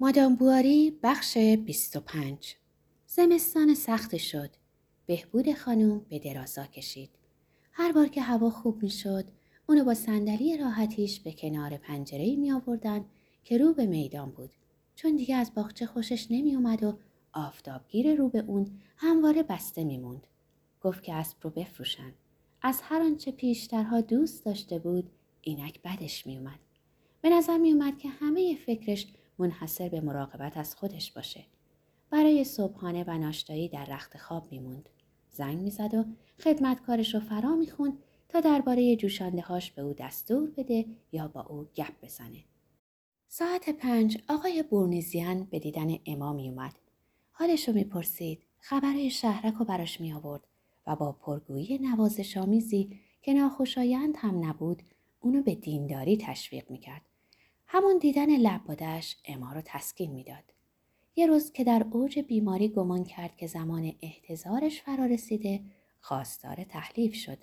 مادام بواری بخش 25 زمستان سخت شد. بهبود خانم به درازا کشید. هر بار که هوا خوب می شد، اونو با صندلی راحتیش به کنار پنجره می آوردن که رو به میدان بود. چون دیگه از باغچه خوشش نمی اومد و آفتابگیر رو به اون همواره بسته می موند. گفت که اسب رو بفروشن. از هر آنچه پیشترها دوست داشته بود، اینک بدش می اومد. به نظر می اومد که همه فکرش منحصر به مراقبت از خودش باشه. برای صبحانه و ناشتایی در رخت خواب میموند. زنگ می‌زد و خدمتکارش رو فرا می‌خوند تا درباره جوشانده هاش به او دستور بده یا با او گپ بزنه. ساعت پنج آقای بورنیزیان به دیدن امام می اومد. حالش رو می‌پرسید. خبرهای شهرک رو براش می آورد و با پرگویی نوازش آمیزی که ناخوشایند هم نبود اونو به دینداری تشویق می‌کرد. همون دیدن لبادش اما رو تسکین می‌داد. یه روز که در اوج بیماری گمان کرد که زمان احتضارش فرا رسیده خواستار تحلیف شد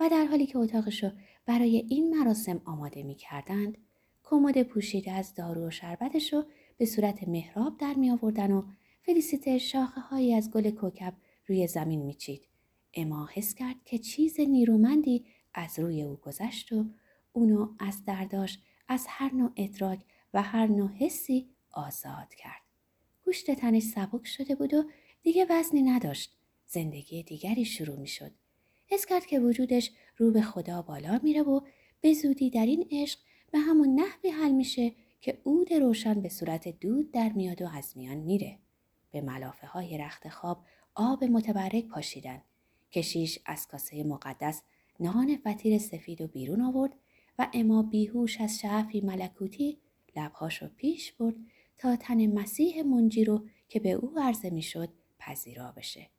و در حالی که اتاقش رو برای این مراسم آماده می کردند کمد پوشیده از دارو و شربتش رو به صورت محراب در می آوردن و فلیسیته شاخه هایی از گل کوکب روی زمین میچید. اما حس کرد که چیز نیرومندی از روی او گذشت و اونو از درداش از هر نوع ادراک و هر نوع حسی آزاد کرد. گوشت تنش سبک شده بود و دیگه وزنی نداشت. زندگی دیگری شروع می شد. حس کرد که وجودش رو به خدا بالا میره و به زودی در این عشق به همون نحوی حل میشه که عود روشن به صورت دود در میاد و از میان میره. به ملافه های رخت خواب آب متبرک پاشیدن. کشیش از کاسه مقدس نان فطیر سفید و بیرون آورد و اما بیهوش از شعفی ملکوتی لبهاش رو پیش برد تا تن مسیح منجی رو که به او عرضه می‌شد پذیرا بشه.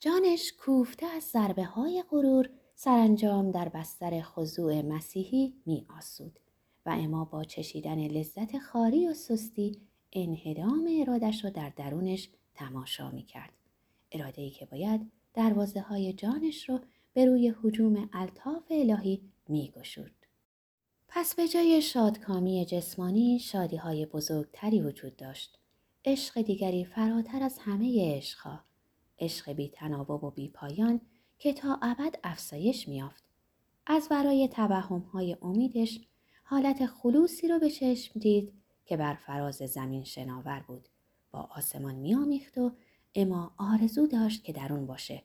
جانش کوفته از ضربه های غرور سرانجام در بستر خضوع مسیحی می آسود و اما با چشیدن لذت خاری و سستی انهدام ارادش رو در درونش تماشا می کرد. اراده ای که باید دروازه های جانش رو به روی حجوم الطاف الهی می گشود. پس به جای شادکامی جسمانی شادی های بزرگتری وجود داشت. عشق دیگری فراتر از همه عشقها. عشق بی تناوب و بی پایان که تا ابد افسایش میافت. از برای توهم های امیدش حالت خلوصی رو به چشم دید که بر فراز زمین شناور بود. با آسمان میامیخت و اما آرزو داشت که در اون باشه.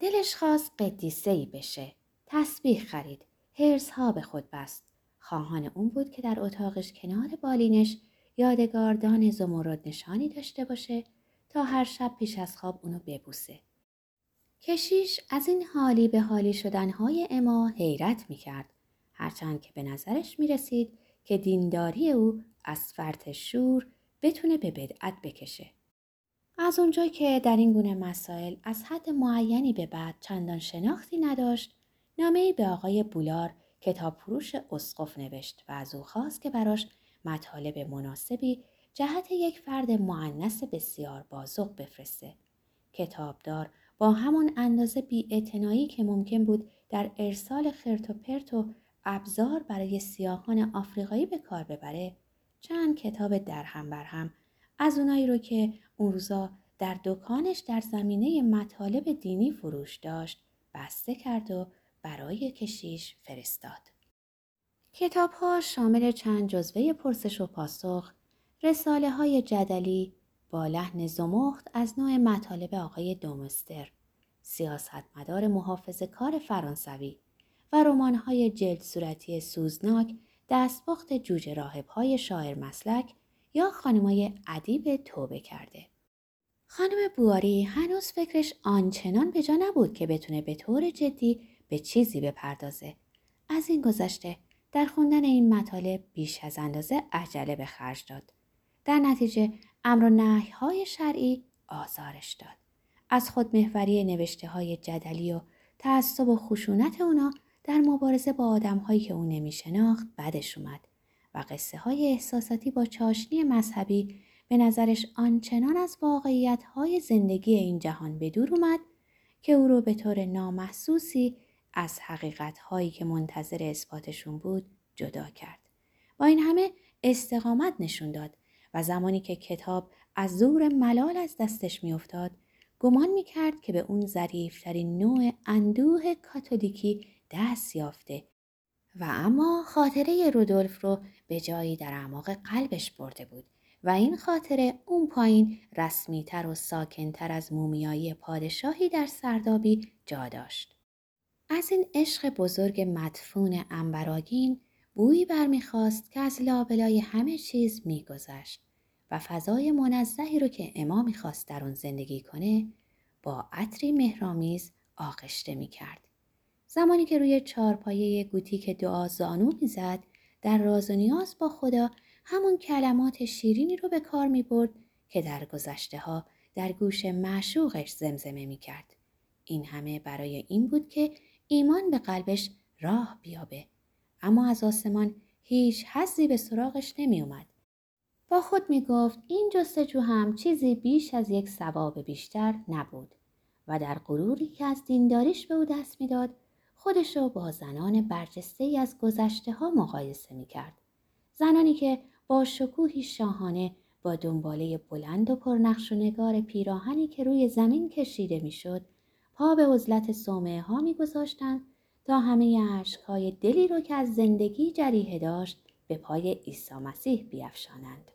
دلش خواست قدیسه ای بشه. تسبیح خرید. هرس ها به خود بست. خواهان اون بود که در اتاقش کنار بالینش یادگاردان زمرد نشانی داشته باشه تا هر شب پیش از خواب اونو ببوسه. کشیش از این حالی به حالی شدنهای اما حیرت می‌کرد. هرچند که به نظرش می‌رسید که دینداری او از فرط شور بتونه به بدعت بکشه. از اونجا که در این گونه مسائل از حد معینی به بعد چندان شناختی نداشت نامه به آقای بولار کتاب فروش اسقف نوشت و از او خواست که براش مطالب مناسبی جهت یک فرد معنس بسیار بازق بفرسته. کتابدار با همون اندازه بی که ممکن بود در ارسال خرت و پرت و ابزار برای سیاهان آفریقایی به کار ببره چند کتاب درهم بر هم از اونایی رو که اون روزا در دکانش در زمینه مطالب دینی فروش داشت بسته کرد و برای کشیش فرستاد. کتاب ها شامل چند جزوه پرسش و پاسخ، رساله های جدلی با لحن زمخت از نوع مطالب آقای دومستر، سیاستمدار محافظ کار فرانسوی و رمان های جلد صورتی سوزناک دستبخت جوجه راهب های شاعر مسلک یا خانمای ادیب توبه کرده. خانم بواری هنوز فکرش آنچنان به جا نبود که بتونه به طور جدی به چیزی بپردازه. از این گذشته در خوندن این مطالب بیش از اندازه عجله به خرج داد. در نتیجه امر و نهی های شرعی آزارش داد. از خود محوری نوشته های جدلی و تعصب و خشونت اونا در مبارزه با آدم هایی که او نمی شناخت بدش اومد و قصه های احساساتی با چاشنی مذهبی به نظرش آنچنان از واقعیت های زندگی این جهان به دور اومد که او رو به طور نامحسوسی از حقیقت هایی که منتظر اثباتشون بود جدا کرد. با این همه استقامت نشون داد و زمانی که کتاب از زور ملال از دستش میافتاد گمان می‌کرد که به اون ظریفترین نوع اندوه کاتولیکی دست یافته و اما خاطره رودولف رو به جایی در اعماق قلبش برده بود و این خاطره اون پایین رسمیتر و ساکنتر از مومیایی پادشاهی در سردابی جا داشت. از این عشق بزرگ مدفون انبراگین بویی برمیخواست که از لابلای همه چیز میگذشت و فضای منزهی رو که اما می‌خواست در اون زندگی کنه با عطری مهرامیز آغشته می‌کرد. زمانی که روی چارپایه گوتیک دعا زانو می‌زد در راز و نیاز با خدا همون کلمات شیرینی رو به کار می برد که در گذشته ها در گوش معشوقش زمزمه می کرد. این همه برای این بود که ایمان به قلبش راه بیابه. اما از آسمان هیچ حزی به سراغش نمی اومد. با خود می گفت این جستجو هم چیزی بیش از یک ثواب بیشتر نبود و در غروری که از دینداریش به او دست می‌داد خودش را با زنان برجسته ای از گذشته ها مقایسه می کرد. زنانی که با شکوهی شاهانه با دنباله بلند و پرنقش و نگار پیراهنی که روی زمین کشیده می‌شد پا به عزلت صومعه ها میگذاشتند تا همه های دلی رو که از زندگی جریه داشت به پای عیسی مسیح بیافشانند.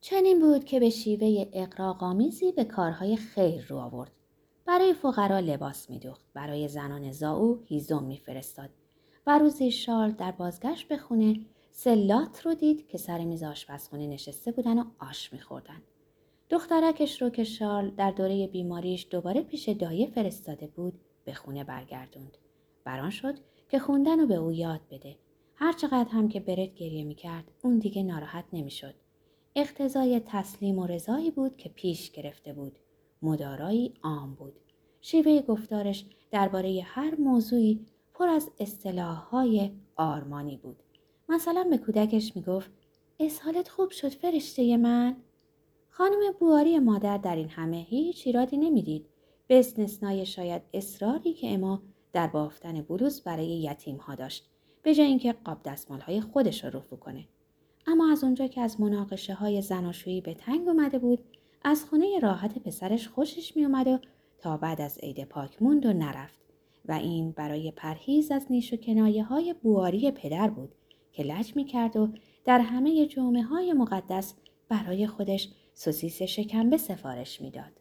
چنین بود که به شیوه اقراقامیزی به کارهای خیر رو آورد. برای فقرا لباس میدوخت، برای زنان زاو هیزم میفرستاد و روزی شال در بازگشت به خونه سلات رو دید که سر میز آشپزخونه نشسته بودن و آش میخوردن. دخترکش رو که شارل در دوره بیماریش دوباره پیش دایه فرستاده بود به خونه برگردوند. بران شد که خوندن رو به او یاد بده. هرچقدر هم که برد گریه می‌کرد اون دیگه ناراحت نمی‌شد. اقتضای تسلیم و رضایی بود که پیش گرفته بود. مدارایی عام بود. شیوه گفتارش درباره هر موضوعی پر از اصطلاحهای آرمانی بود. مثلا به کودکش می‌گفت اسحالت خوب شد فرشته من خانم بواری مادر در این همه هیچ ایرادی نمی‌دید. به استثنای شاید اصراری که اما در بافتن بلوز برای یتیم ها داشت. به جای اینکه قاب دستمال های خودش رو رفو کنه. اما از اونجا که از مناقشه های زناشویی به تنگ اومده بود از خونه راحت پسرش خوشش می اومد و تا بعد از عید پاک موند و نرفت. و این برای پرهیز از نیش و کنایه های بواری پدر بود که لج می کرد و در همه جمعه های مقدس برای خودش سوسیس شکمبه سفارش می‌داد.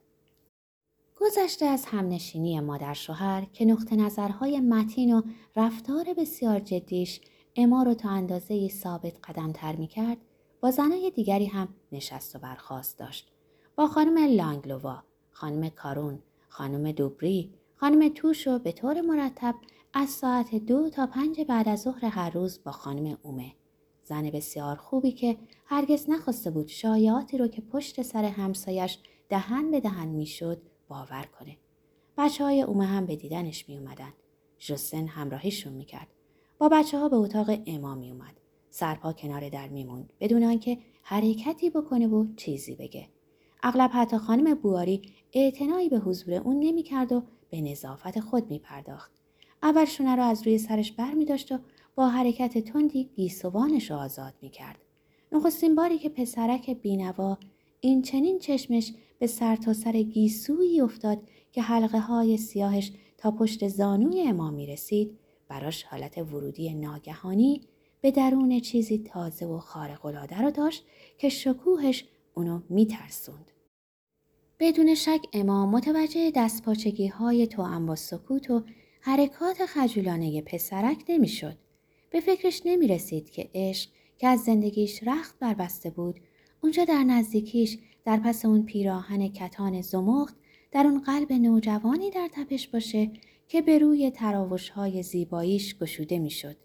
گذشته از همنشینی مادر شوهر که نقطه نظرهای متین و رفتار بسیار جدیش اما رو تا اندازه ثابت قدم تر می کرد با زنای دیگری هم نشست و برخواست داشت. با خانم لانگلووا، خانم کارون، خانم دوبری، خانم توشو به طور مرتب از ساعت دو تا پنج بعد از ظهر هر روز با خانم اومه زن بسیار خوبی که هرگز نخواسته بود شایعاتی رو که پشت سر همسایش دهن به دهن می‌شد باور کنه بچه های اومه هم به دیدنش می اومدن. جوسن همراهیشون می‌کرد. با بچه ها به اتاق اما می اومد. سرپا کنار در میموند بدون آنکه حرکتی بکنه و چیزی بگه. اغلب حتی خانم بواری اعتنایی به حضور اون نمی‌کرد و به نظافت خود می پرداخت. اول شونه را از روی سرش بر می داشت و با حرکت تندی گیسوانش را آزاد می کرد. نخستین باری که پسرک بینوا این چنین چشمش به سر تا سر گیسویی افتاد که حلقه های سیاهش تا پشت زانوی اما می رسید براش حالت ورودی ناگهانی به درون چیزی تازه و خارق‌العاده را داشت که شکوهش اونو میترسوند. بدون شک امام متوجه دستپاچگی های تو با سکوت و حرکات خجولانه پسرک نمی‌شد. به فکرش نمی رسید که عشق که از زندگیش رخت بربسته بود اونجا در نزدیکیش در پس اون پیراهن کتان زمخت در اون قلب نوجوانی در تپش باشه که به روی تراوش های زیباییش گشوده می‌شد.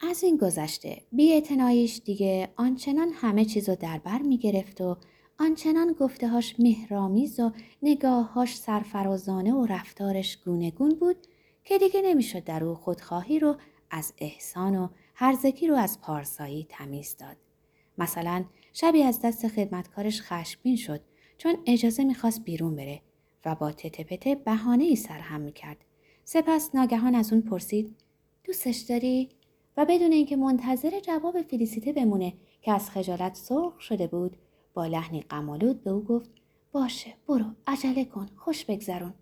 از این گذشته بی دیگه آنچنان همه چیزو در بر می گرفت و آنچنان گفتهاش مهرامیز و نگاههاش سرفرازانه و رفتارش گونه گون بود که دیگه نمی‌شد در او خودخواهی رو از احسان و هرزگی رو از پارسایی تمیز داد. مثلا شبی از دست خدمتکارش خشمگین شد چون اجازه می‌خواست بیرون بره و با تته پته بهانه ای سرهم می‌کرد. سپس ناگهان از اون پرسید دوستش داری؟ و بدون اینکه منتظر جواب فلیسیته بمونه که از خجالت سرخ شده بود با لحنی قمالود به او گفت باشه برو عجله کن خوش بگذرون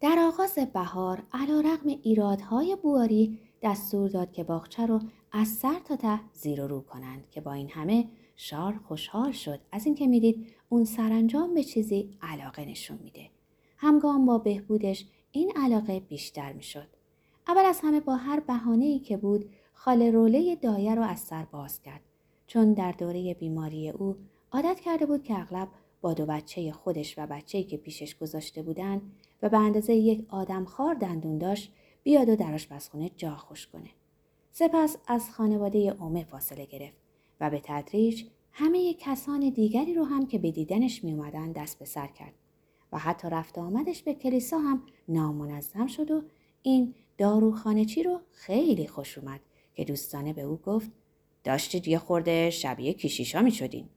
در آغاز بهار علا رقم ایرادهای بواری دستور داد که باغچه رو از سر تا ته زیر و رو کنند که با این همه شار خوشحال شد از اینکه می‌دید اون سرانجام به چیزی علاقه نشون میده. همگام با بهبودش این علاقه بیشتر می‌شد. اول از همه با هر بهانه که بود خاله روله دایه رو از سر باز کرد چون در دوره بیماری او عادت کرده بود که اغلب با دو بچه خودش و بچه‌ای که پیشش گذاشته بودن و به اندازه یک آدم خار دندون داشت بیاد و در آشپزخونه جا خوش کنه. سپس از خانواده اومه فاصله گرفت و به تدریج همه کسان دیگری رو هم که به دیدنش می اومدن دست به سر کرد و حتی رفت آمدش به کلیسا هم نامنظم شد و این داروخانه چی رو خیلی خوش اومد که دوستانه به او گفت داشتید یه خورده شبیه کشیشا می شدین.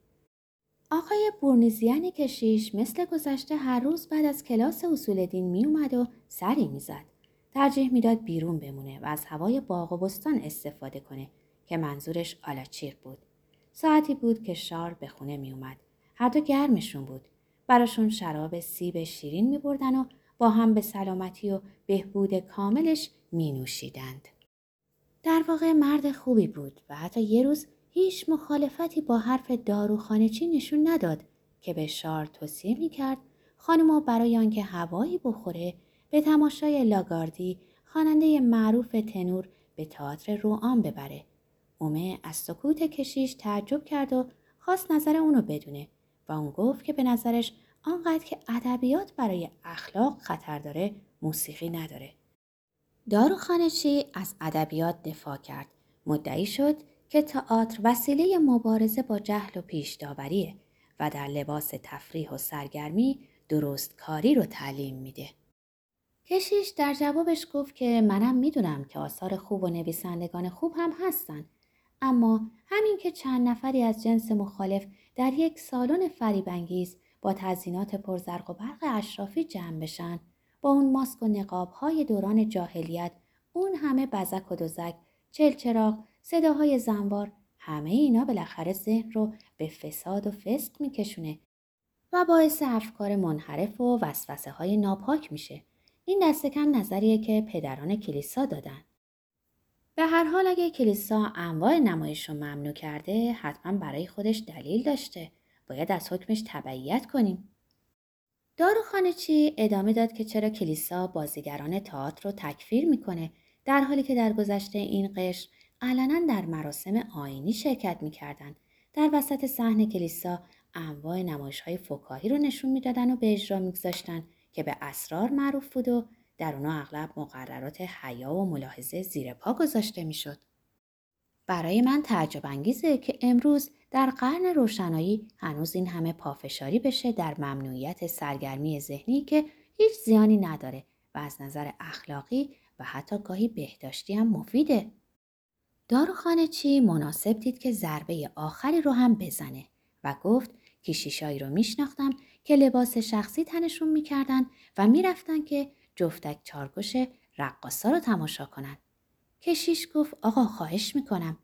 آقای بورنیزیانی کشیش مثل گذشته هر روز بعد از کلاس اصول دین می اومد و سری می‌زد. ترجیح می‌داد بیرون بمونه و از هوای باغ و بستان استفاده کنه که منظورش آلاچیق بود. ساعتی بود که شار به خونه می اومد. هر دو گرمشون بود. براشون شراب سیب شیرین می بردن و با هم به سلامتی و بهبود کاملش می نوشیدند. در واقع مرد خوبی بود و حتی یه روز هیچ مخالفتی با حرف داروخانه چی نشون نداد که به شار توصیه می کرد خانما برای آنکه هوایی بخوره به تماشای لاگاردی خواننده معروف تنور به تئاتر روان ببره. اومه از سکوت کشیش تعجب کرد و خواست نظر اونو بدونه و اون گفت که به نظرش آنقدر که ادبیات برای اخلاق خطر داره موسیقی نداره. داروخانه چی از ادبیات دفاع کرد. مدعی شد که تئاتر وسیله مبارزه با جهل و پیش داوریه و در لباس تفریح و سرگرمی درست کاری رو تعلیم میده. کشیش در جوابش گفت که منم می‌دونم که آثار خوب و نویسندگان خوب هم هستن. اما همین که چند نفری از جنس مخالف در یک سالن فریبانگیز با تزینات پرزرق و برق اشرافی جمع بشن با اون ماسک و نقاب های دوران جاهلیت اون همه بزک و دوزک چلچراغ صداهای زنبار همه اینا بالاخره ذهن رو به فساد و فسق میکشونه و باعث افکار منحرف و وسوسه های ناپاک میشه. این دست کم نظریه که پدران کلیسا دادن. به هر حال اگه کلیسا انواع نمایش رو ممنوع کرده حتما برای خودش دلیل داشته. باید از حکمش تبعیت کنیم. داروخانه چی ادامه داد که چرا کلیسا بازیگران تئاتر رو تکفیر می‌کنه در حالی که در گذشته این قشر علنا در مراسم آینی شرکت می‌کردند در وسط صحنه کلیسا انواع نمایش های فکاهی رو نشون می‌دادن و به اجرا میگذاشتن. که به اسرار معروف بود و در اونا اغلب مقررات حیا و ملاحظه زیر پا گذاشته می‌شد. برای من تعجب انگیزه که امروز در قرن روشنایی هنوز این همه پافشاری بشه در ممنوعیت سرگرمی ذهنی که هیچ زیانی نداره و از نظر اخلاقی و حتی گاهی بهداشتی هم مفیده. داروخانه چی مناسب دید که ضربه آخری رو هم بزنه و گفت کیشیشایی رو میشناختم که لباس شخصی تنشون می‌کردن و می‌رفتن که جفتک چارگوش رقاصا رو تماشا کنن. کشیش گفت آقا خواهش می‌کنم.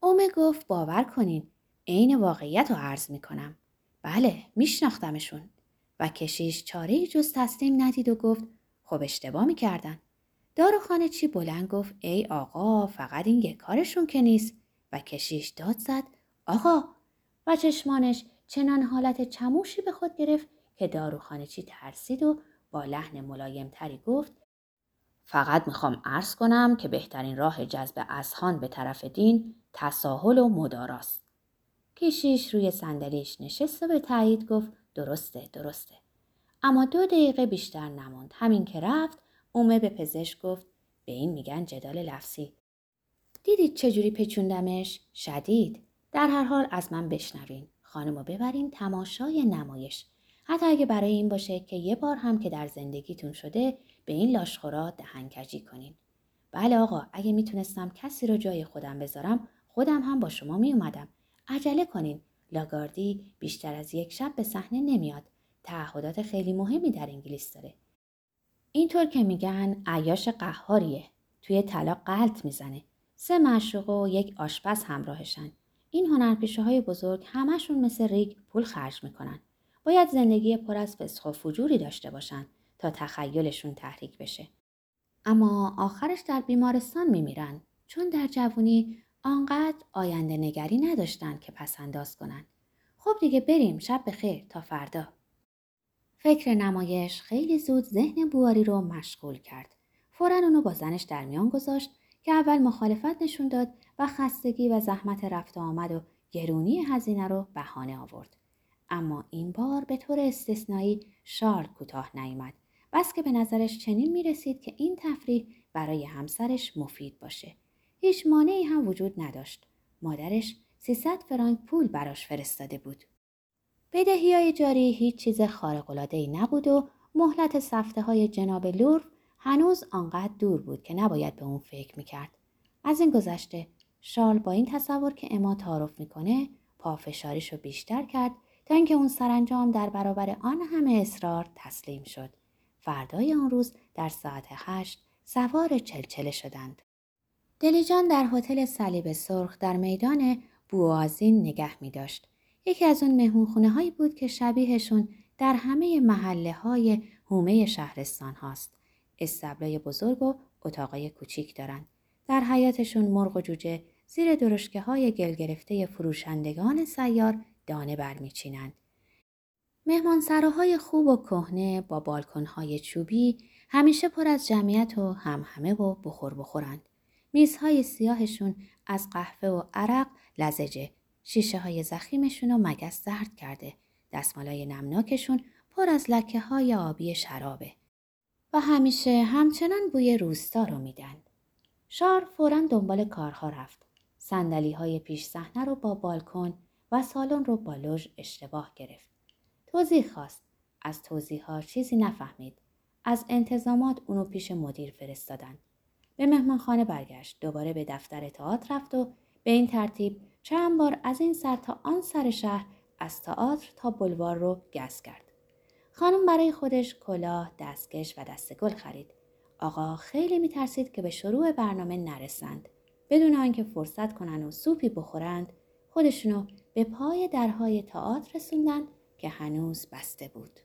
اومه گفت باور کنین عین واقعیت رو عرض می‌کنم. بله میشناختمشون. و کشیش چاره جز تسلیم ندید و گفت خب اشتباه می‌کردن. داروخانه چی بلند گفت ای آقا فقط این یک کارشون که نیست و کشیش داد زد آقا و چشمانش چنان حالت چموشی به خود گرفت که داروخانه چی ترسید و با لحن ملایم تری گفت فقط می‌خوام عرض کنم که بهترین راه جذب اصحان به طرف دین تساهل و مداراست. کیشیش روی صندلیش نشست و به تایید گفت درسته درسته. اما دو دقیقه بیشتر نموند. همین که رفت اومه به پزشک گفت به این میگن جدال لفظی. دیدید چجوری پچوندمش؟ شدید. در هر حال از من بشنوین. خانمو ببرین تماشای نمایش. حتی اگه برای این باشه که یه بار هم که در زندگیتون شده به این لاشخورا دهنکجی کنین. بله آقا اگه می‌تونستم کسی رو جای خودم بذارم خودم هم با شما میومدم. عجله کنین. لاگاردی بیشتر از یک شب به صحنه نمیاد. تعهدات خیلی مهمی در انگلیس داره. اینطور که میگن عیاش قهاریه. توی طلاق قلط می‌زنه. سه معشوق و یک آشپز همراهشن. این هنرپیشه های بزرگ همشون مثل ریگ پول خرج می‌کنن. باید زندگی پر از فسخ و فجوری داشته باشن تا تخیلشون تحریک بشه. اما آخرش در بیمارستان میمیرن چون در جوانی آنقدر آینده نگری نداشتن که پس انداز کنن. خب دیگه بریم شب بخیر تا فردا. فکر نمایش خیلی زود ذهن بواری رو مشغول کرد. فورا اونو با زنش در میان گذاشت که اول مخالفت نشون داد و خستگی و زحمت رفت آمد و گرونی هزینه رو بهانه آورد. اما این بار به طور استثنایی شارل کوتاه نیامد بس که به نظرش چنین می رسید که این تفریح برای همسرش مفید باشه. هیچ مانعی هم وجود نداشت. مادرش 300 فرانک پول براش فرستاده بود. بدهی های جاری هیچ چیز ای نبود و مهلت سفته های جناب لور هنوز آنقدر دور بود که نباید به اون فکر می‌کرد. از این گذشته شارل با این تصور که اما تعارف می‌کنه پافشاریش رو بیشتر کرد تا اینکه اون سرانجام در برابر آن همه اصرار تسلیم شد. فردای آن روز در ساعت هشت سوار چلچله شدند. دلیجان در هتل صلیب سرخ در میدان بوازین نگه می داشت. یکی از اون مهمونخونه هایی بود که شبیهشون در همه محله های هومه شهرستان هاست. استبلای بزرگ و اتاقای کوچیک دارن. در حیاتشون مرغ و جوجه زیر درشکه های گل گرفته فروشندگان سیار دانه برمیچینند. مهمانسراهای خوب و کهنه با بالکنهای چوبی همیشه پر از جمعیت و همه و بخور بخورند. میزهای سیاهشون از قهوه و عرق لزجه. شیشه های زخیمشون و مگس زرد کرده. دستمالای نمناکشون پر از لکه های آبی شرابه. و همیشه همچنان بوی روستا رو میدن. شار فورا دنبال کارها رفت. سندلی های پیش صحنه رو با بالکن و سالن رو با لژ اشتباه گرفت. توضیح خواست. از توضیح ها چیزی نفهمید. از انتظامات اونو پیش مدیر فرستادن. به مهمانخانه برگشت. دوباره به دفتر تئاتر رفت و به این ترتیب چند بار از این سر تا آن سر شهر از تئاتر تا بلوار رو گس کرد. خانم برای خودش کلاه، دستکش و دست گل خرید. آقا خیلی میترسید که به شروع برنامه نرسند. بدون آنکه فرصت کنن و سوپی بخورند، خودشونو به پای درهای تئاتر رسوندن که هنوز بسته بود.